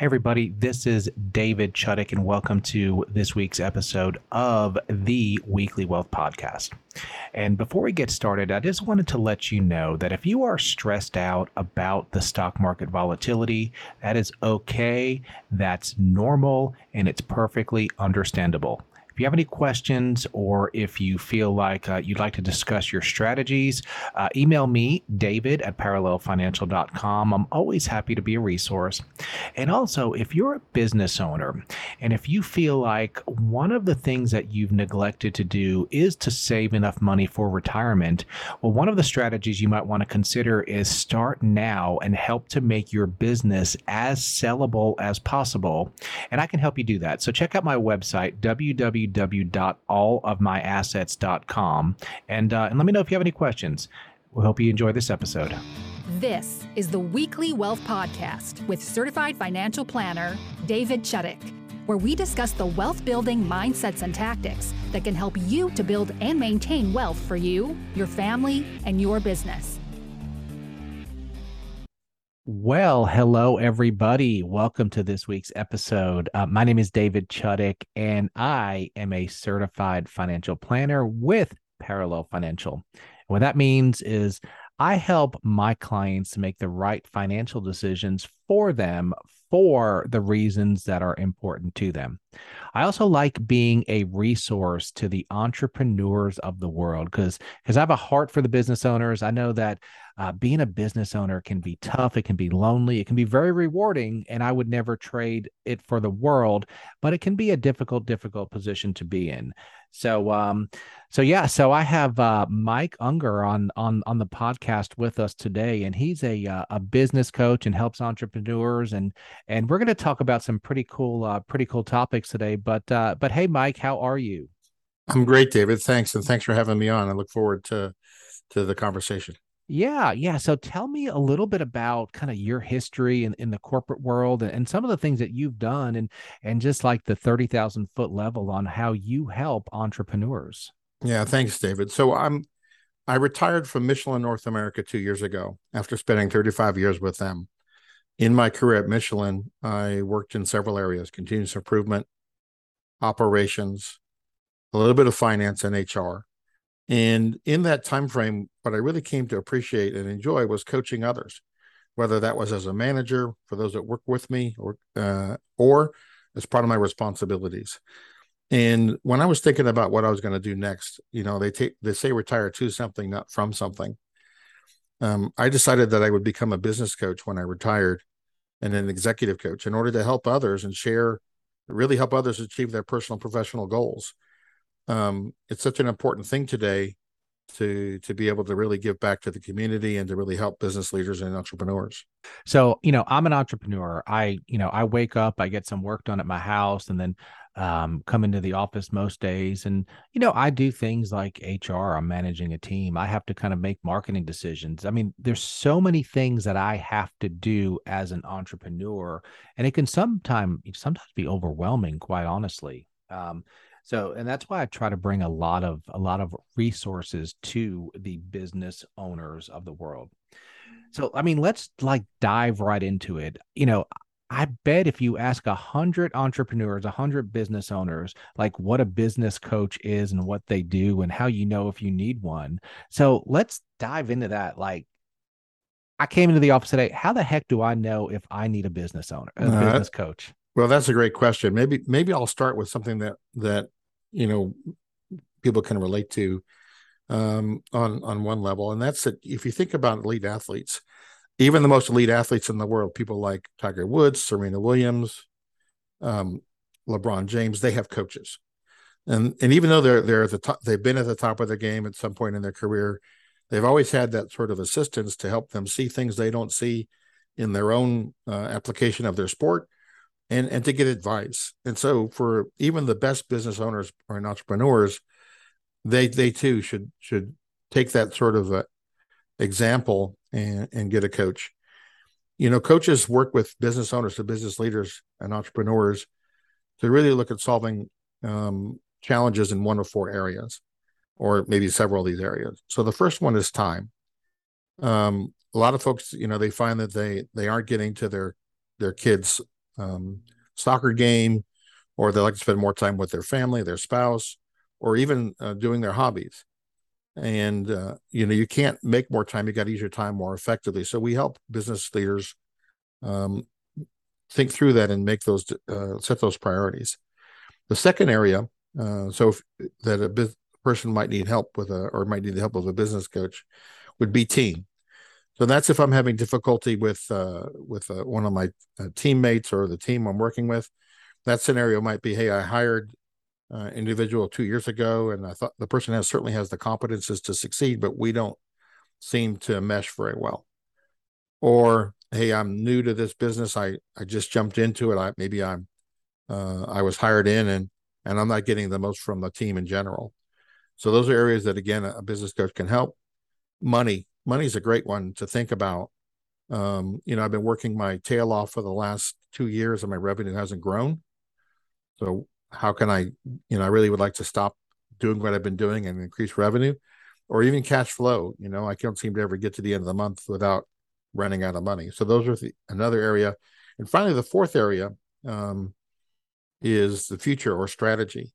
Hey, everybody, this is David Chuddick, and welcome to this week's episode of the Weekly Wealth Podcast. And before we get started, I just wanted to let you know that if you are stressed out about the stock market volatility, that is okay, that's normal, and it's perfectly understandable you have any questions or if you feel like uh, you'd like to discuss your strategies, uh, email me, david at parallelfinancial.com. I'm always happy to be a resource. And also, if you're a business owner and if you feel like one of the things that you've neglected to do is to save enough money for retirement, well, one of the strategies you might want to consider is start now and help to make your business as sellable as possible. And I can help you do that. So check out my website, www www.allofmyassets.com. And, uh, and let me know if you have any questions. We hope you enjoy this episode. This is the Weekly Wealth Podcast with certified financial planner David Chuddick, where we discuss the wealth building mindsets and tactics that can help you to build and maintain wealth for you, your family, and your business. Well, hello, everybody. Welcome to this week's episode. Uh, my name is David Chuddick, and I am a certified financial planner with Parallel Financial. What that means is I help my clients make the right financial decisions for them for the reasons that are important to them. I also like being a resource to the entrepreneurs of the world because because I have a heart for the business owners. I know that uh, being a business owner can be tough. It can be lonely. It can be very rewarding, and I would never trade it for the world. But it can be a difficult, difficult position to be in. So, um, so yeah, so I have uh, Mike Ungar on on on the podcast with us today, and he's a uh, a business coach and helps entrepreneurs, and and we're going to talk about some pretty cool uh, pretty cool topics today. But uh, but hey, Mike, how are you? I'm great, David. Thanks, and thanks for having me on. I look forward to to the conversation. Yeah, yeah. So tell me a little bit about kind of your history in, in the corporate world and, and some of the things that you've done and and just like the 30,000 foot level on how you help entrepreneurs. Yeah, thanks, David. So I'm I retired from Michelin North America two years ago after spending 35 years with them. In my career at Michelin, I worked in several areas: continuous improvement, operations, a little bit of finance and HR. And in that time frame, what I really came to appreciate and enjoy was coaching others, whether that was as a manager for those that work with me or uh, or as part of my responsibilities. And when I was thinking about what I was going to do next, you know, they take they say retire to something, not from something. Um, I decided that I would become a business coach when I retired and an executive coach in order to help others and share, really help others achieve their personal professional goals um, it's such an important thing today to to be able to really give back to the community and to really help business leaders and entrepreneurs. So you know i'm an entrepreneur. I you know i wake up i get some work done at my house and then um, come into the office most days. And you know i do things like hr i'm managing a team. I have to kind of make marketing decisions. I mean there's so many things that i have to do as an entrepreneur and it can sometimes sometimes be overwhelming quite honestly. Um, so, and that's why I try to bring a lot of a lot of resources to the business owners of the world. So, I mean, let's like dive right into it. You know, I bet if you ask a hundred entrepreneurs, a hundred business owners, like what a business coach is and what they do and how you know if you need one. So let's dive into that. Like, I came into the office today. How the heck do I know if I need a business owner, a uh, business coach? Well, that's a great question. Maybe maybe I'll start with something that that you know people can relate to um, on on one level, and that's that if you think about elite athletes, even the most elite athletes in the world, people like Tiger Woods, Serena Williams, um, LeBron James, they have coaches, and and even though they're they're at the top, they've been at the top of their game at some point in their career, they've always had that sort of assistance to help them see things they don't see in their own uh, application of their sport and and to get advice. And so for even the best business owners or entrepreneurs, they they too should should take that sort of a example and and get a coach. You know, coaches work with business owners, the business leaders and entrepreneurs to really look at solving um, challenges in one or four areas, or maybe several of these areas. So the first one is time. Um, a lot of folks, you know, they find that they they aren't getting to their their kids um, soccer game, or they like to spend more time with their family, their spouse, or even uh, doing their hobbies. And uh, you know, you can't make more time; you got to use your time more effectively. So we help business leaders um, think through that and make those uh, set those priorities. The second area, uh, so if, that a person might need help with a or might need the help of a business coach, would be team. So that's if I'm having difficulty with uh, with uh, one of my uh, teammates or the team I'm working with. That scenario might be, hey, I hired uh, individual two years ago, and I thought the person has certainly has the competences to succeed, but we don't seem to mesh very well. Or hey, I'm new to this business. I I just jumped into it. I maybe I'm uh, I was hired in and and I'm not getting the most from the team in general. So those are areas that again a business coach can help. Money, money is a great one to think about. Um, you know, I've been working my tail off for the last two years, and my revenue hasn't grown. So how can I, you know, I really would like to stop doing what I've been doing and increase revenue, or even cash flow. You know, I can't seem to ever get to the end of the month without running out of money. So those are the, another area. And finally, the fourth area um, is the future or strategy.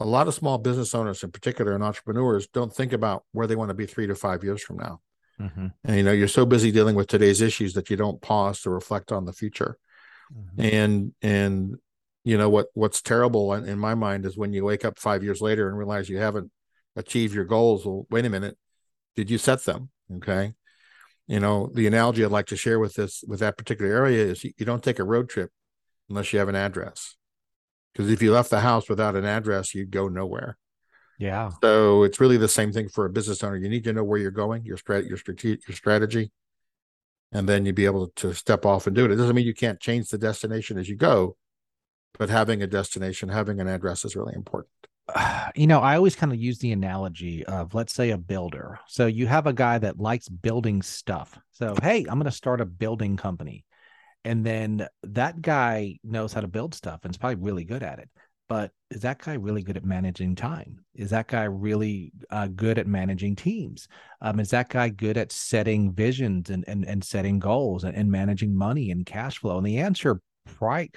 A lot of small business owners, in particular, and entrepreneurs, don't think about where they want to be three to five years from now. Mm-hmm. And you know, you're so busy dealing with today's issues that you don't pause to reflect on the future. Mm-hmm. And and you know what what's terrible in, in my mind is when you wake up five years later and realize you haven't achieved your goals. Well, wait a minute, did you set them? Okay, you know the analogy i'd like to share with this with that particular area is you, you don't take a road trip unless you have an address because if you left the house without an address you'd go nowhere yeah so it's really the same thing for a business owner you need to know where you're going your strat your strategic your strategy and then you'd be able to step off and do it it doesn't mean you can't change the destination as you go but having a destination having an address is really important you know, I always kind of use the analogy of, let's say, a builder. So you have a guy that likes building stuff. So, hey, I'm going to start a building company. And then that guy knows how to build stuff and is probably really good at it. But is that guy really good at managing time? Is that guy really uh, good at managing teams? Um, is that guy good at setting visions and, and, and setting goals and, and managing money and cash flow? And the answer, right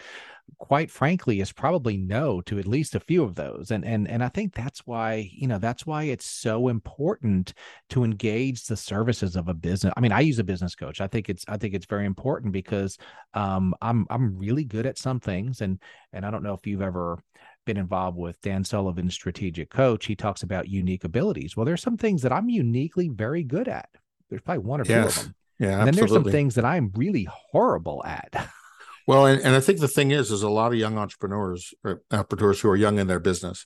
quite frankly is probably no to at least a few of those and and and I think that's why you know that's why it's so important to engage the services of a business I mean I use a business coach I think it's I think it's very important because um I'm I'm really good at some things and and I don't know if you've ever been involved with Dan Sullivan's strategic coach he talks about unique abilities well there's some things that I'm uniquely very good at there's probably one or yes. two of them yeah and then there's some things that I'm really horrible at Well, and, and I think the thing is, is a lot of young entrepreneurs, entrepreneurs who are young in their business,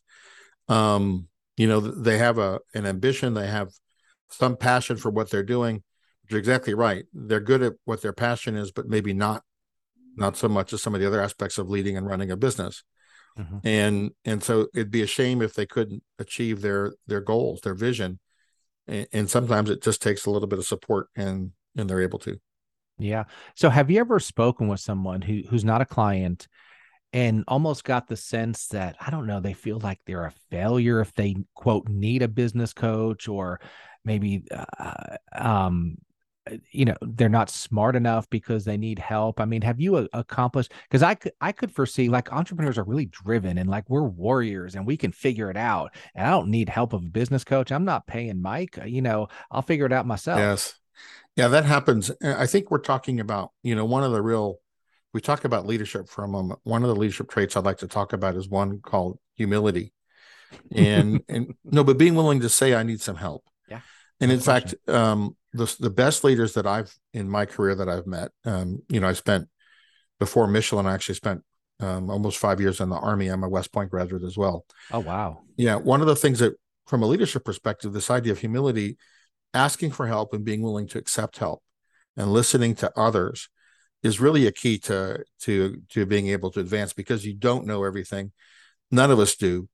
um, you know, they have a an ambition, they have some passion for what they're doing. You're exactly right. They're good at what their passion is, but maybe not not so much as some of the other aspects of leading and running a business. Mm-hmm. And and so it'd be a shame if they couldn't achieve their their goals, their vision. And, and sometimes it just takes a little bit of support and and they're able to. Yeah. So have you ever spoken with someone who who's not a client and almost got the sense that I don't know, they feel like they're a failure if they quote need a business coach or maybe uh, um Uh, you know they're not smart enough because they need help i mean have you uh, accomplished because i could i could foresee like entrepreneurs are really driven and like we're warriors and we can figure it out and i don't need help of a business coach i'm not paying mike uh, you know i'll figure it out myself yes yeah, that happens. I think we're talking about, you know, one of the real, we talk about leadership for a moment. One of the leadership traits I'd like to talk about is one called humility. And, and no, but being willing to say, I need some help. Yeah. And in fact, um, the, the best leaders that I've in my career that I've met, um, you know, I spent before Michelin, I actually spent um, almost five years in the army. I'm a West Point graduate as well. Oh, wow. Yeah. One of the things that, from a leadership perspective, this idea of humility asking for help and being willing to accept help and listening to others is really a key to to to being able to advance because you don't know everything none of us do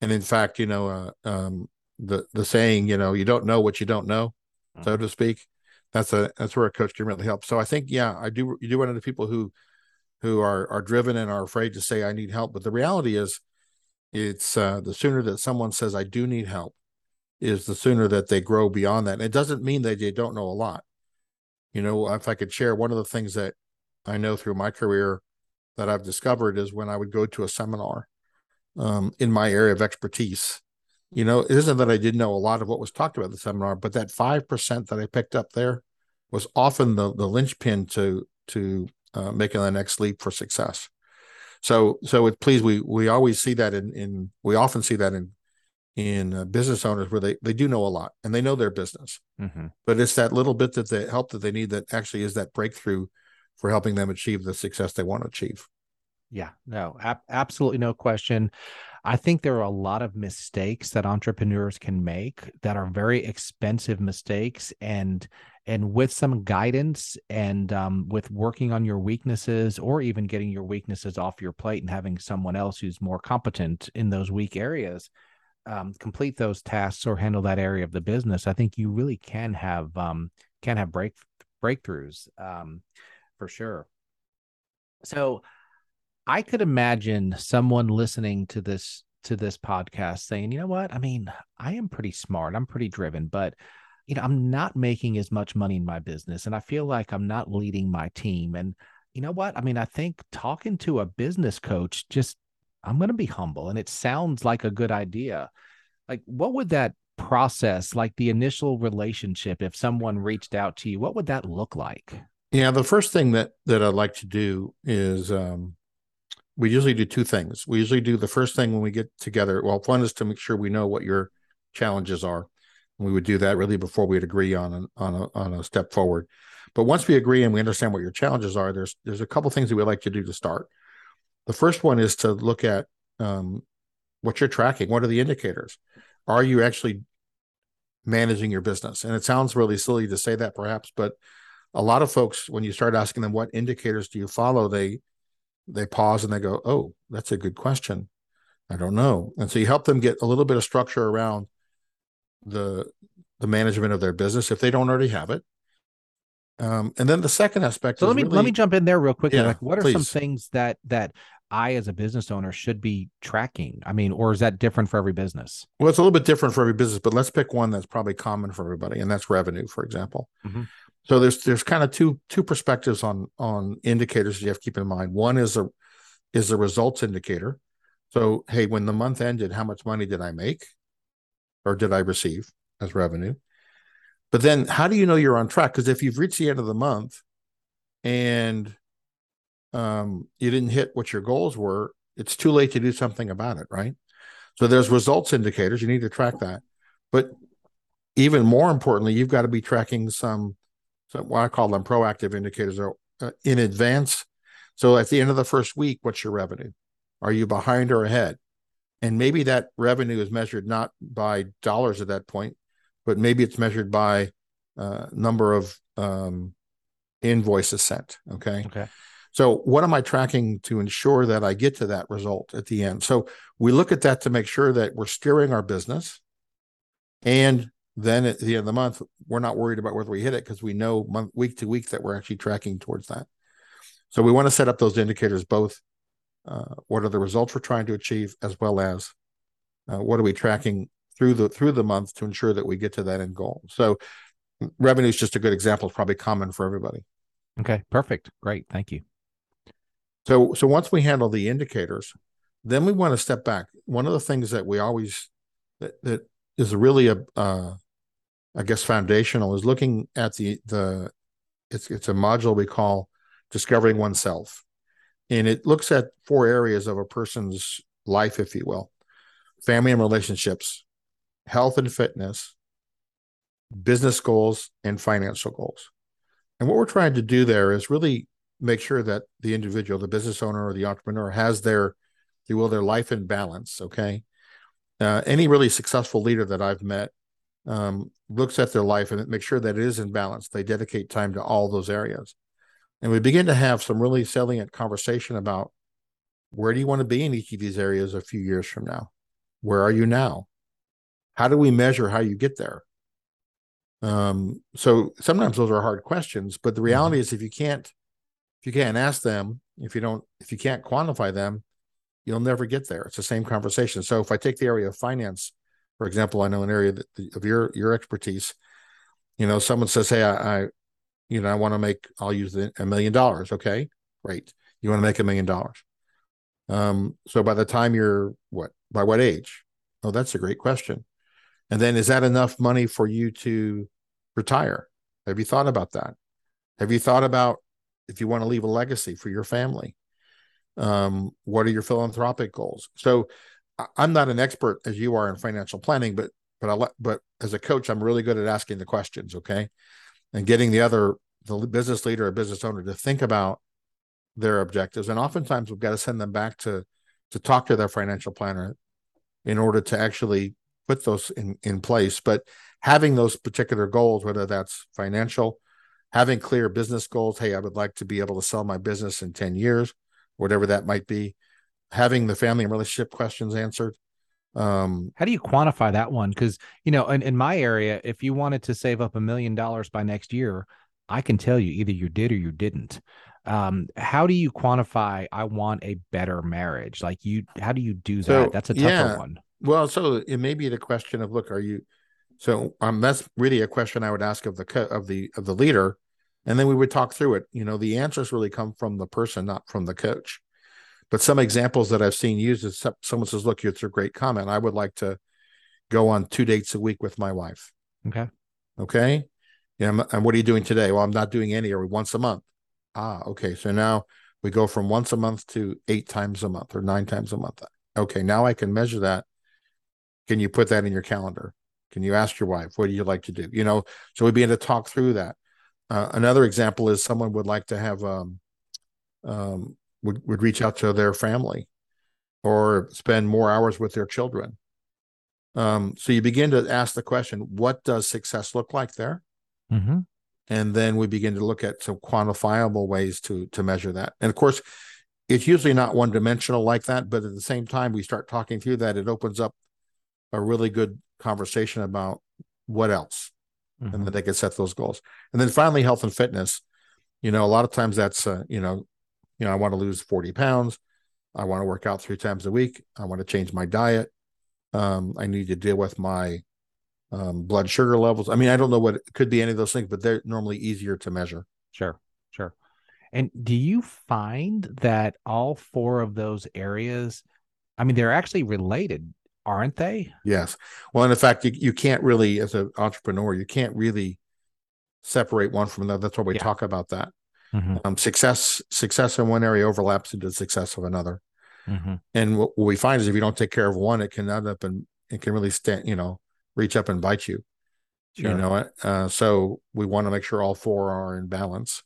and in fact you know uh, um, the the saying you know you don't know what you don't know. So to speak that's a that's where a coach can really help so i think yeah i do you do run into people who who are are driven and are afraid to say i need help but the reality is it's uh, the sooner that someone says i do need help is the sooner that they grow beyond that. And it doesn't mean that they don't know a lot. You know, if I could share one of the things that I know through my career that I've discovered is when I would go to a seminar um, in my area of expertise. You know, it isn't that I didn't know a lot of what was talked about the seminar, but that five percent that I picked up there was often the the linchpin to to uh, making the next leap for success. So so it please we we always see that in in we often see that in in uh, business owners where they they do know a lot and they know their business, mm-hmm. but it's that little bit that they help that they need that actually is that breakthrough for helping them achieve the success they want to achieve. Yeah, no, ab- absolutely no question. I think there are a lot of mistakes that entrepreneurs can make that are very expensive mistakes and and with some guidance and um, with working on your weaknesses or even getting your weaknesses off your plate and having someone else who's more competent in those weak areas um, complete those tasks or handle that area of the business i think you really can have um, can have break breakthroughs um, for sure. So i could imagine someone listening to this to this podcast saying you know what i mean i am pretty smart i'm pretty driven but you know, I'm not making as much money in my business and I feel like I'm not leading my team. And you know what? I mean, I think talking to a business coach, just I'm going to be humble and it sounds like a good idea. Like, what would that process, like the initial relationship, if someone reached out to you, what would that look like? Yeah, the first thing that that I'd like to do is um, we usually do two things. We usually do the first thing when we get together. Well, one is to make sure we know what your challenges are And we would do that really before we'd agree on a, on a on a step forward. But once we agree and we understand what your challenges are, there's there's a couple things that we'd like to do to start. The first one is to look at um, what you're tracking. What are the indicators? Are you actually managing your business? And it sounds really silly to say that, perhaps, but a lot of folks, when you start asking them what indicators do you follow, they they pause and they go, "Oh, that's a good question. I don't know." And so you help them get a little bit of structure around the the management of their business if they don't already have it. Um, and then the second aspect. So let me really, let me jump in there real quickly. Yeah, like, what are please. some things that that I, as a business owner, should be tracking? I mean, or is that different for every business? Well, it's a little bit different for every business, but let's pick one that's probably common for everybody, and that's revenue, for example. Mm-hmm. So there's there's kind of two two perspectives on on indicators you have to keep in mind. One is a is a results indicator. So hey, when the month ended, how much money did I make? or did I receive as revenue? But then how do you know you're on track? Because if you've reached the end of the month and um, you didn't hit what your goals were, it's too late to do something about it, right? So there's results indicators. You need to track that. But even more importantly, you've got to be tracking some, some what I call them proactive indicators uh, in advance. So at the end of the first week, what's your revenue? Are you behind or ahead? and maybe that revenue is measured not by dollars at that point but maybe it's measured by uh, number of um, invoices sent okay okay so what am i tracking to ensure that i get to that result at the end so we look at that to make sure that we're steering our business and then at the end of the month we're not worried about whether we hit it because we know month week to week that we're actually tracking towards that so we want to set up those indicators both uh, what are the results we're trying to achieve, as well as uh, what are we tracking through the through the month to ensure that we get to that end goal. So revenue is just a good example. It's probably common for everybody. Okay, perfect, great, thank you. So so once we handle the indicators, then we want to step back. One of the things that we always that, that is really a uh, I guess foundational is looking at the the it's it's a module we call discovering oneself and it looks at four areas of a person's life, if you will family and relationships, health and fitness, business goals, and financial goals. And what we're trying to do there is really make sure that the individual, the business owner or the entrepreneur, has their, if you will, their life in balance. Okay. Uh, any really successful leader that I've met um, looks at their life and makes sure that it is in balance. They dedicate time to all those areas. And we begin to have some really salient conversation about where do you want to be in each of these areas a few years from now? Where are you now? How do we measure how you get there? Um, so sometimes those are hard questions, but the mm-hmm. reality is if you can't if you can't ask them, if you don't if you can't quantify them, you'll never get there. It's the same conversation. So if I take the area of finance, for example, I know an area that, of your your expertise, you know, someone says, Hey, I, I you know, I want to make, I'll use a million dollars. Okay, great. You want to make a million dollars. Um, so by the time you're what? By what age? Oh, that's a great question. And then is that enough money for you to retire? Have you thought about that? Have you thought about if you want to leave a legacy for your family? Um, what are your philanthropic goals? So I'm not an expert as you are in financial planning, but but I but as a coach, I'm really good at asking the questions, okay, and getting the other the business leader or business owner to think about their objectives. And oftentimes, we've got to send them back to to talk to their financial planner in order to actually put those in in place. But having those particular goals, whether that's financial, having clear business goals. Hey, I would like to be able to sell my business in 10 years, whatever that might be. Having the family and relationship questions answered. Um, How do you quantify that one? Because, you know, in, in my area, if you wanted to save up a million dollars by next year, I can tell you either you did or you didn't. Um, how do you quantify I want a better marriage? Like you, how do you do that? So, That's a tougher yeah. one. Well, so it may be the question of look, are you so um, that's really a question I would ask of the co- of the of the leader and then we would talk through it. You know, the answers really come from the person, not from the coach. But some examples that I've seen used is someone says, "Look, it's a great comment. I would like to go on two dates a week with my wife." Okay. Okay. Yeah. And what are you doing today? Well, I'm not doing any. Or once a month? Ah, okay. So now we go from once a month to eight times a month or nine times a month. Okay. Now I can measure that. Can you put that in your calendar? Can you ask your wife, what do you like to do? You know, so we begin to talk through that. Uh, another example is someone would like to have um, um, would would reach out to their family or spend more hours with their children. Um, so you begin to ask the question, what does success look like there? Mm-hmm. And then we begin to look at some quantifiable ways to to measure that. And of course, it's usually not one dimensional like that, but at the same time, we start talking through that, it opens up a really good conversation about what else mm-hmm. and then they can set those goals. And then finally, health and fitness. You know, a lot of times that's uh, you know, you know, I want to lose forty pounds. I want to work out three times a week. I want to change my diet. Um, I need to deal with my um, blood sugar levels. I mean, I don't know what it could be any of those things, but they're normally easier to measure. Sure, sure. And do you find that all four of those areas, I mean, they're actually related aren't they? Yes. Well, and in fact, you, you can't really, as an entrepreneur, you can't really separate one from another. That's why we yeah. talk about that. Mm-hmm. Um, success, success in one area overlaps into success of another. Mm-hmm. And what, what, we find is if you don't take care of one, it can end up and it can really stand, you know, reach up and bite you. Sure. You know, uh, so we want to make sure all four are in balance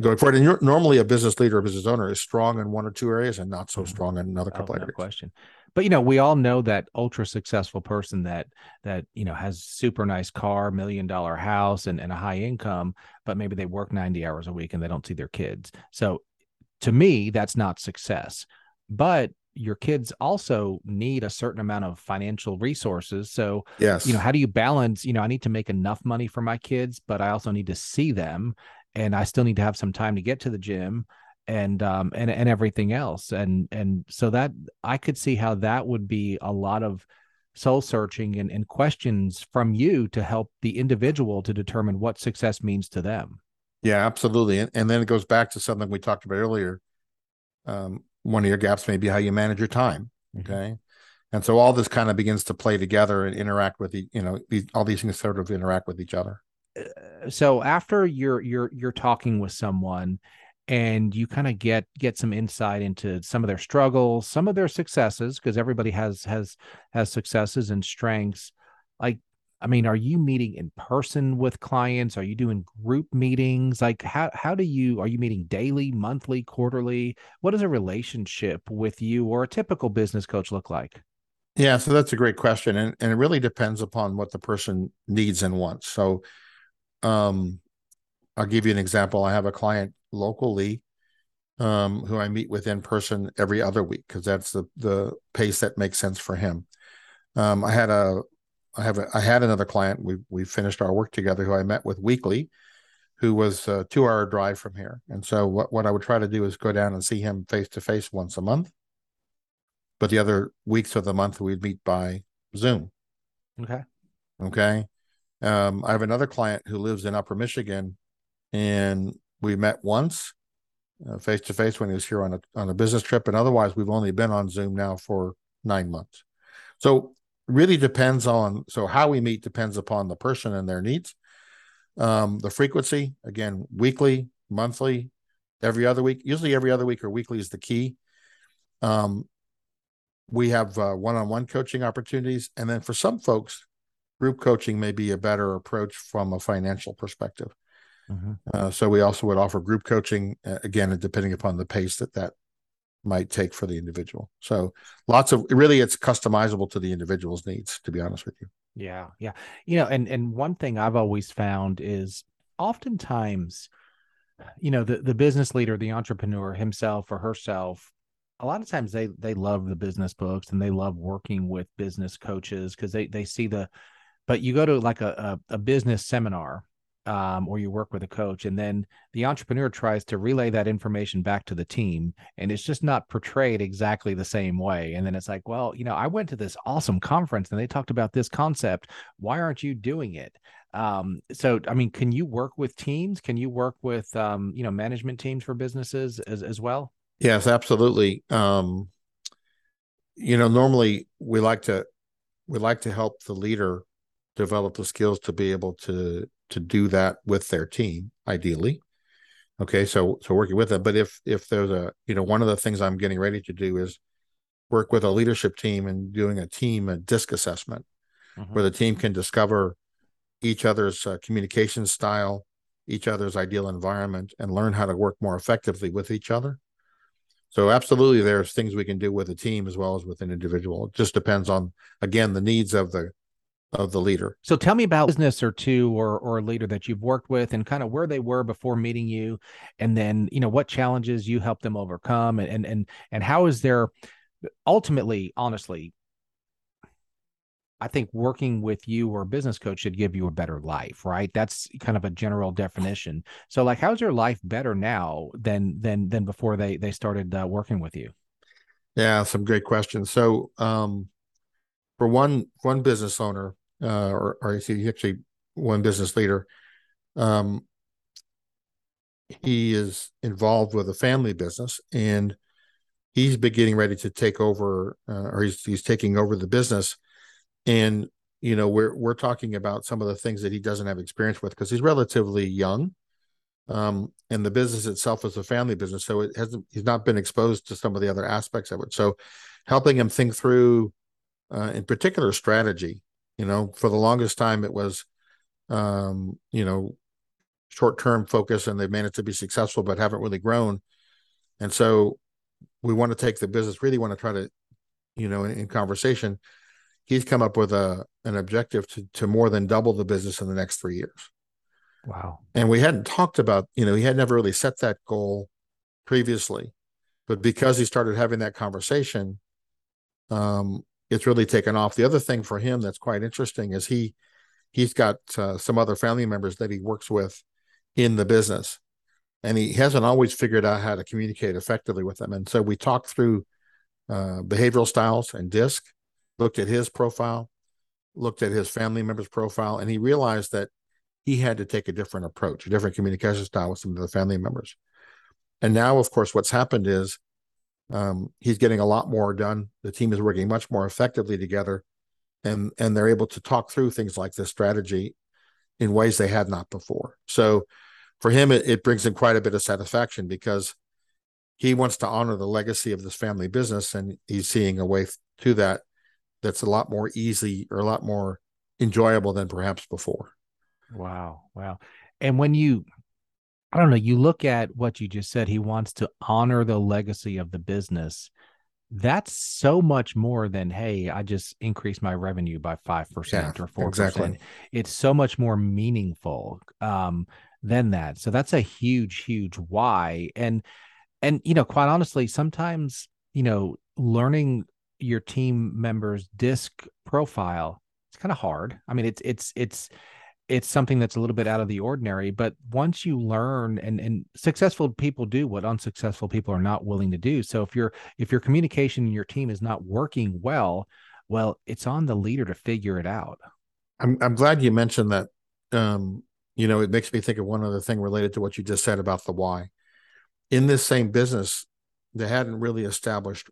going forward. And you're normally, a business leader, a business owner, is strong in one or two areas and not so mm-hmm. strong in another couple oh, no areas. Question but you know we all know that ultra successful person that that you know has super nice car million dollar house and, and a high income but maybe they work 90 hours a week and they don't see their kids. So to me that's not success. But your kids also need a certain amount of financial resources. So yes you know how do you balance you know i need to make enough money for my kids but i also need to see them and i still need to have some time to get to the gym and um and and everything else. And and so that i could see how that would be a lot of soul searching and, and questions from you to help the individual to determine what success means to them. Yeah absolutely. And, and then it goes back to something we talked about earlier. Um, one of your gaps may be how you manage your time mm-hmm. okay? Mm-hmm. and so all this kind of begins to play together and interact with the you know these, all these things sort of interact with each other. Uh, so after you're you're you're talking with someone and you kind of get get some insight into some of their struggles some of their successes because everybody has has has successes and strengths. Like i mean are you meeting in person with clients? Are you doing group meetings? Like how how do you are you meeting daily monthly quarterly? What does a relationship with you or a typical business coach look like? Yeah so that's a great question and, and it really depends upon what the person needs and wants. So um i'll give you an example. I have a client locally um, who I meet with in person every other week because that's the the pace that makes sense for him. Um, I had a I have a, I had another client. We we finished our work together who I met with weekly, who was a two hour drive from here. And so what what I would try to do is go down and see him face to face once a month. But the other weeks of the month we'd meet by Zoom. Okay. Okay. Um, I have another client who lives in Upper Michigan, and we met once face to face when he was here on a on a business trip, and otherwise we've only been on Zoom now for nine months. So really depends on so how we meet depends upon the person and their needs. Um, the frequency again, weekly, monthly, every other week. Usually every other week or weekly is the key. Um, we have uh, one-on-one coaching opportunities, and then for some folks, group coaching may be a better approach from a financial perspective. Mm-hmm. Uh, so we also would offer group coaching uh, again, depending upon the pace that that might take for the individual. So lots of really, it's customizable to the individual's needs. To be honest with you. Yeah, yeah, you know, and and one thing I've always found is oftentimes, you know, the the business leader, the entrepreneur himself or herself a lot of times they they love the business books and they love working with business coaches because they they see the but you go to like a, a, a business seminar um, or you work with a coach and then the entrepreneur tries to relay that information back to the team and it's just not portrayed exactly the same way. And then it's like well you know i went to this awesome conference and they talked about this concept. Why aren't you doing it? Um, so i mean can you work with teams? Can you work with um, you know management teams for businesses as, as well? Yes absolutely. Um, you know normally we like to we like to help the leader develop the skills to be able to to do that with their team ideally. Okay so so working with them. But if if there's a you know one of the things i'm getting ready to do is work with a leadership team and doing a team a disc assessment mm-hmm. where the team can discover each other's uh, communication style each other's ideal environment and learn how to work more effectively with each other. So absolutely there's things we can do with a team as well as with an individual. It just depends on again the needs of the of the leader. So tell me about business or two or or a leader that you've worked with and kind of where they were before meeting you and then you know what challenges you helped them overcome and and and, and how is their ultimately honestly I think working with you or a business coach should give you a better life, right? That's kind of a general definition. So like how's your life better now than than than before they they started uh, working with you? Yeah, some great questions. So um for one one business owner, uh, or, or he actually one business leader, um, he is involved with a family business, and he's beginning ready to take over, uh, or he's he's taking over the business, and you know we're we're talking about some of the things that he doesn't have experience with because he's relatively young um, and the business itself is a family business so it hasn't he's not been exposed to some of the other aspects of it so helping him think through uh, in particular strategy. You know, for the longest time it was, um, you know, short term focus, and they've managed to be successful, but haven't really grown. And so, we want to take the business. Really want to try to, you know, in, in conversation, he's come up with a an objective to to more than double the business in the next three years. Wow. And we hadn't talked about, you know, he had never really set that goal previously. But because he started having that conversation, um, it's really taken off. The other thing for him that's quite interesting is he he's got uh, some other family members that he works with in the business, and he hasn't always figured out how to communicate effectively with them. And so we talked through uh, behavioral styles and DISC, looked at his profile, looked at his family members' profile, and he realized that he had to take a different approach, a different communication style with some of the family members. And now, of course, what's happened is um, he's getting a lot more done. The team is working much more effectively together, and and they're able to talk through things like this strategy in ways they had not before. So for him, it, it brings him quite a bit of satisfaction because he wants to honor the legacy of this family business, and he's seeing a way to that that's a lot more easy or a lot more enjoyable than perhaps before. Wow, wow! And when you I don't know, you look at what you just said, he wants to honor the legacy of the business. That's so much more than, hey, I just increased my revenue by 5% yeah, or 4%. Exactly. It's so much more meaningful um, than that. So that's a huge, huge why. And, and, you know, quite honestly, sometimes, you know, learning your team members disc profile, it's kind of hard. I mean, it's, it's, it's, it's something that's a little bit out of the ordinary but once you learn and and successful people do what unsuccessful people are not willing to do so if your if your communication in your team is not working well well it's on the leader to figure it out i'm i'm glad you mentioned that um you know it makes me think of one other thing related to what you just said about the why in this same business, they hadn't really established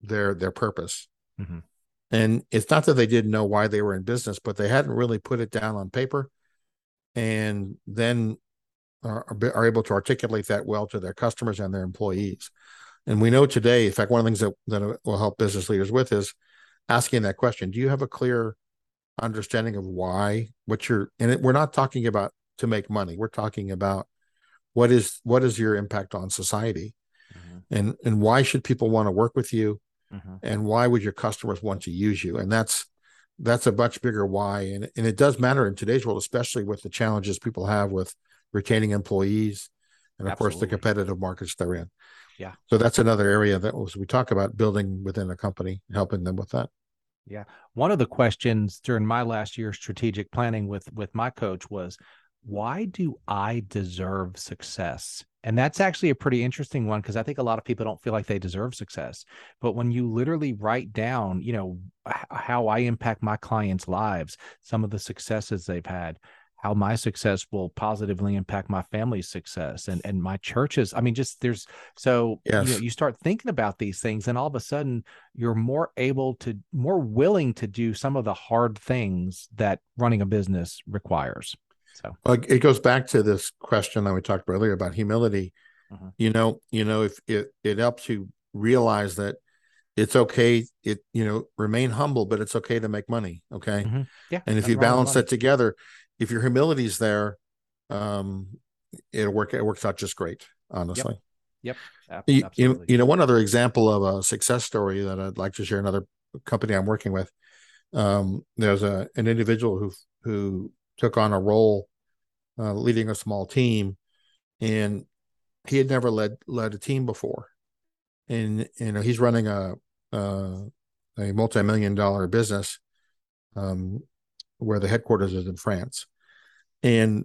their their purpose. Mm-hmm. And it's not that they didn't know why they were in business, but they hadn't really put it down on paper, and then are, are able to articulate that well to their customers and their employees. And we know today, in fact, one of the things that, that will help business leaders with is asking that question Do you have a clear understanding of why, what you're, and it, we're not talking about to make money, we're talking about what is what is your impact on society mm-hmm. and and why should people want to work with you mm-hmm. and why would your customers want to use you? And that's that's a much bigger why. And, and it does matter in today's world especially with the challenges people have with retaining employees and of Absolutely. course the competitive markets they're in. Yeah. So that's another area that was we talk about building within a company helping them with that. Yeah. One of the questions during my last year strategic planning with with my coach was why do I deserve success? And that's actually a pretty interesting one because I think a lot of people don't feel like they deserve success. But when you literally write down, you know, how I impact my clients' lives, some of the successes they've had, how my success will positively impact my family's success and and my churches. I mean, just there's so yes. you know, you start thinking about these things, and all of a sudden you're more able to, more willing to do some of the hard things that running a business requires. So well, it goes back to this question that we talked earlier about humility. Mm-hmm. You know, you know, if it it helps you realize that it's okay, it you know, remain humble, but it's okay to make money. Okay. Mm-hmm. Yeah. And if you balance that together, if your humility's there, um, it'll work, it works out just great, honestly. Yep. yep. You, you, you know, one other example of a success story that I'd like to share another company I'm working with. Um, there's a an individual who who took on a role uh, leading a small team, and he had never led led a team before, and you know he's running a a, a multi million dollar business, um, where the headquarters is in France, and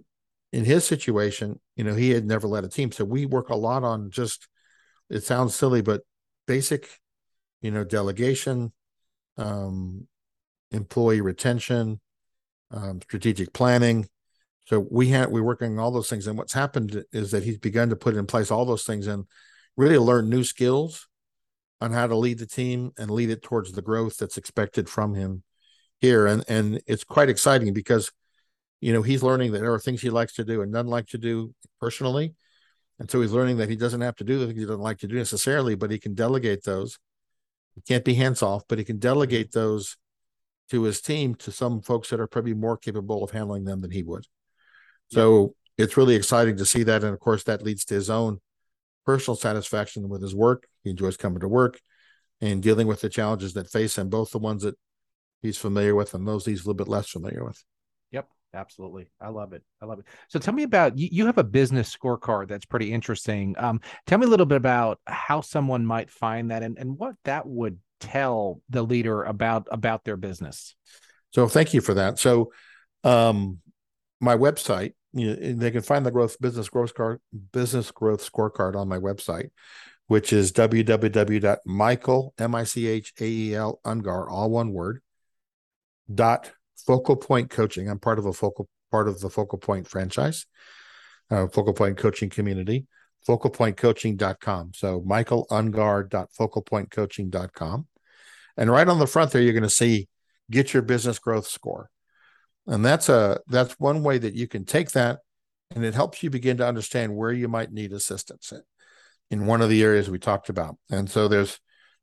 in his situation, you know he had never led a team, so we work a lot on just. It sounds silly, but basic, you know, delegation, um, employee retention, um, strategic planning. So we had we're working on all those things, and what's happened is that he's begun to put in place all those things and really learn new skills on how to lead the team and lead it towards the growth that's expected from him here. And and it's quite exciting because you know he's learning that there are things he likes to do and doesn't like to do personally. And so he's learning that he doesn't have to do the things he doesn't like to do necessarily, but he can delegate those. He can't be hands off, but he can delegate those to his team to some folks that are probably more capable of handling them than he would. So it's really exciting to see that. And of course, that leads to his own personal satisfaction with his work. He enjoys coming to work and dealing with the challenges that face him, both the ones that he's familiar with and those he's a little bit less familiar with. Yep, absolutely. I love it. I love it. So tell me about you, you have a business scorecard that's pretty interesting. Um, tell me a little bit about how someone might find that and, and what that would tell the leader about about their business so thank you for that so um my website you know, they can find the growth business growth card business growth scorecard on my website which is www.michael m-i-c-h-a-e-l ungar all one word dot focal point coaching i'm part of a focal part of the focal point franchise uh, focal point coaching community focalpointcoaching.com. So Michael michaelungar.focalpointcoaching.com. And right on the front there, you're going to see get your business growth score. And that's a that's one way that you can take that and it helps you begin to understand where you might need assistance in, in one of the areas we talked about. And so there's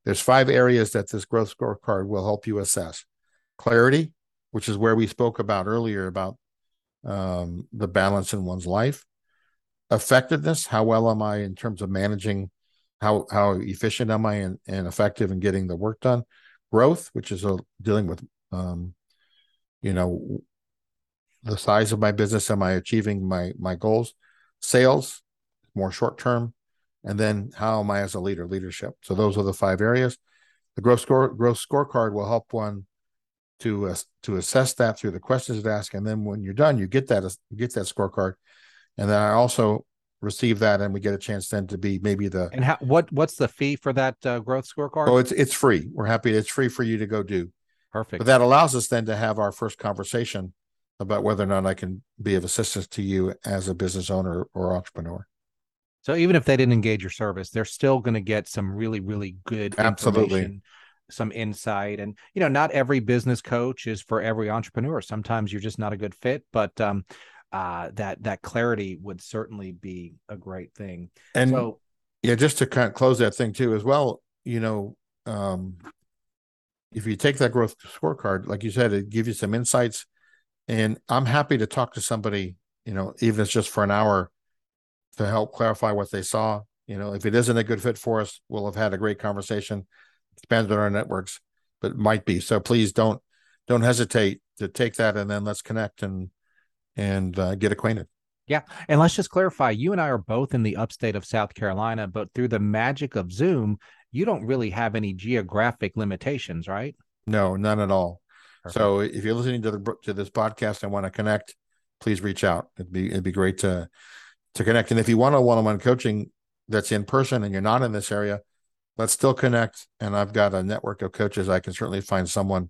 there's five areas that this growth scorecard will help you assess. Clarity, which is where we spoke about earlier about um, the balance in one's life effectiveness how well am i in terms of managing how how efficient am i and, and effective in getting the work done growth which is a, dealing with um, you know the size of my business am i achieving my my goals sales more short term and then how am i as a leader leadership so those are the five areas the growth score growth scorecard will help one to uh, to assess that through the questions it asks and then when you're done you get that you get that scorecard and then I also receive that, and we get a chance then to be maybe the and how what what's the fee for that uh, growth scorecard? Oh, it's it's free. We're happy. It's free for you to go do. Perfect. But that allows us then to have our first conversation about whether or not I can be of assistance to you as a business owner or entrepreneur. So even if they didn't engage your service, they're still going to get some really, really good Absolutely. some insight. And you know, not every business coach is for every entrepreneur. Sometimes you're just not a good fit, but um, uh, that that clarity would certainly be a great thing. And so, yeah, just to kind of close that thing too, as well. You know, um, if you take that growth scorecard, like you said, it gives you some insights. And I'm happy to talk to somebody, you know, even if it's just for an hour to help clarify what they saw. You know, if it isn't a good fit for us, we'll have had a great conversation, expanded our networks, but might be. So please don't don't hesitate to take that and then let's connect and and uh, get acquainted. Yeah. And let's just clarify you and I are both in the upstate of South Carolina, but through the magic of Zoom, you don't really have any geographic limitations, right? No, none at all. Perfect. So if you're listening to the to this podcast and want to connect, please reach out. It'd be it'd be great to to connect. And if you want a one-on-one coaching that's in person and you're not in this area, let's still connect. And I've got a network of coaches. I can certainly find someone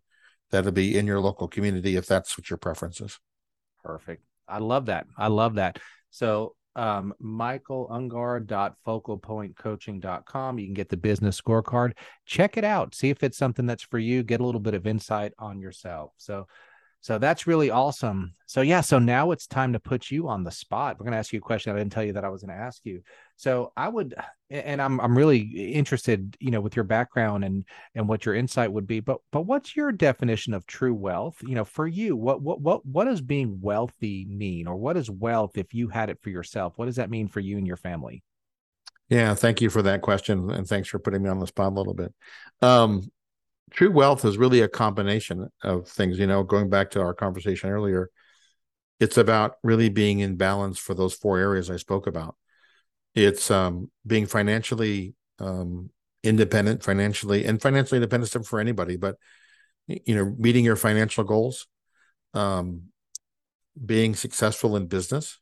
that'll be in your local community if that's what your preference is. Perfect. I love that. I love that. So um, michaelungar.focalpointcoaching.com. You can get the business scorecard. Check it out. See if it's something that's for you. Get a little bit of insight on yourself. So so that's really awesome. So yeah, so now it's time to put you on the spot. We're going to ask you a question I didn't tell you that I was going to ask you. So I would and I'm I'm really interested, you know, with your background and and what your insight would be. But but what's your definition of true wealth? You know, for you, what what what what does being wealthy mean or what is wealth if you had it for yourself? What does that mean for you and your family? Yeah, thank you for that question and thanks for putting me on the spot a little bit. Um true wealth is really a combination of things you know going back to our conversation earlier it's about really being in balance for those four areas i spoke about. It's um, being financially um, independent financially and financially independent for anybody but you know meeting your financial goals um, being successful in business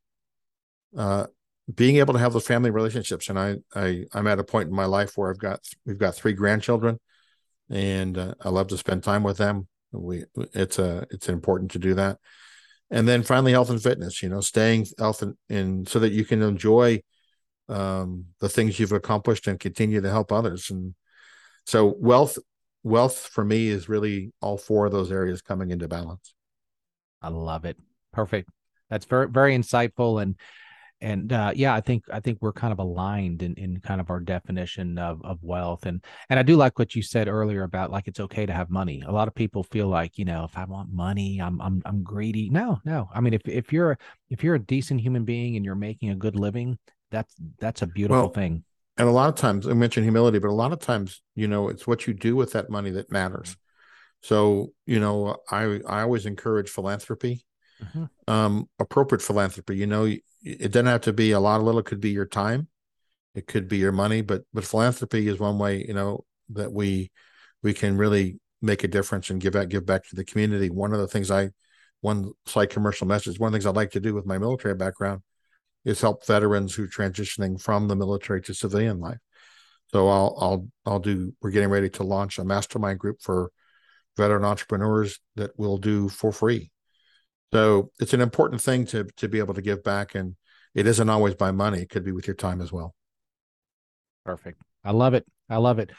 uh, being able to have those family relationships. And I, I i'm at a point in my life where i've got we've got three grandchildren and uh, I love to spend time with them. We it's a it's important to do that, and then finally health and fitness. You know, staying health and, and so that you can enjoy um, the things you've accomplished and continue to help others. And so wealth wealth for me is really all four of those areas coming into balance. I love it. Perfect. That's very very insightful and and uh, yeah, I think I think we're kind of aligned in, in kind of our definition of, of wealth, and and I do like what you said earlier about like it's okay to have money. A lot of people feel like you know if I want money, I'm I'm I'm greedy. No, no. I mean if if you're if you're a decent human being and you're making a good living, that's that's a beautiful well, thing. And a lot of times I mentioned humility, but a lot of times you know it's what you do with that money that matters. So you know I I always encourage philanthropy. Mm-hmm. Um, appropriate philanthropy. You know, it doesn't have to be a lot of little. It could be your time, it could be your money, but but philanthropy is one way you know that we we can really make a difference and give back give back to the community. One of the things I one slight commercial message. One of the things I like to do with my military background is help veterans who are transitioning from the military to civilian life. So I'll I'll I'll do. We're getting ready to launch a mastermind group for veteran entrepreneurs that we'll do for free so it's an important thing to to be able to give back, and it isn't always by money; it could be with your time as well. Perfect. I love it. I love it.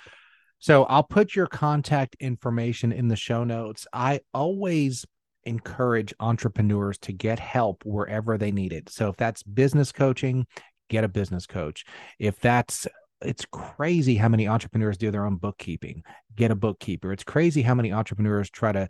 So I'll put your contact information in the show notes. I always encourage entrepreneurs to get help wherever they need it. So if that's business coaching, get a business coach. If that's it's crazy how many entrepreneurs do their own bookkeeping. Get a bookkeeper. It's crazy how many entrepreneurs try to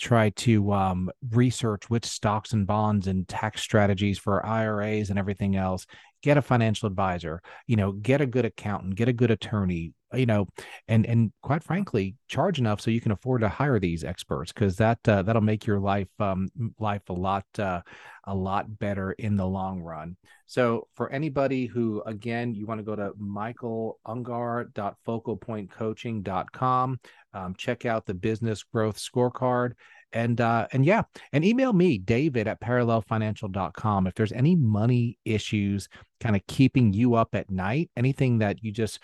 try to um, research which stocks and bonds and tax strategies for IRAs and everything else. Get a financial advisor, you know, get a good accountant, get a good attorney, you know, and and quite frankly, charge enough so you can afford to hire these experts because that uh, that'll make your life um, life a lot uh, a lot better in the long run. So for anybody who again you want to go to michaelungar.focalpointcoaching.com, um, check out the business growth scorecard and uh and yeah and email me david at parallelfinancial.com if there's any money issues kind of keeping you up at night anything that you just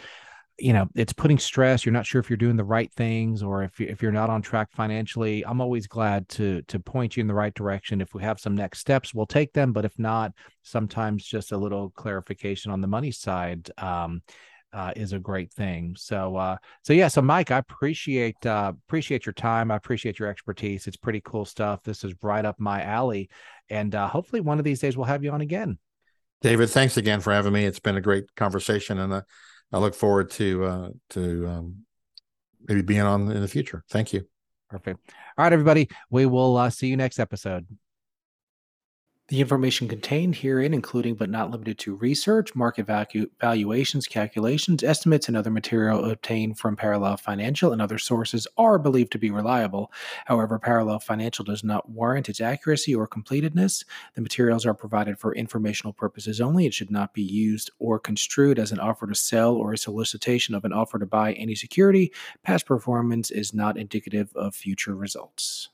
you know it's putting stress you're not sure if you're doing the right things or if, you, if you're not on track financially i'm always glad to to point you in the right direction if we have some next steps we'll take them but if not sometimes just a little clarification on the money side um, uh, is a great thing. So, uh, so yeah. So, Mike, I appreciate uh, appreciate your time. I appreciate your expertise. It's pretty cool stuff. This is right up my alley, and uh, hopefully, one of these days we'll have you on again. David, thanks again for having me. It's been a great conversation, and uh, I look forward to uh, to um, maybe being on in the future. Thank you. Perfect. All right, everybody. We will uh, see you next episode. The information contained herein, including but not limited to research, market vacu- valuations, calculations, estimates, and other material obtained from Parallel Financial and other sources, are believed to be reliable. However, Parallel Financial does not warrant its accuracy or completeness. The materials are provided for informational purposes only. It should not be used or construed as an offer to sell or a solicitation of an offer to buy any security. Past performance is not indicative of future results.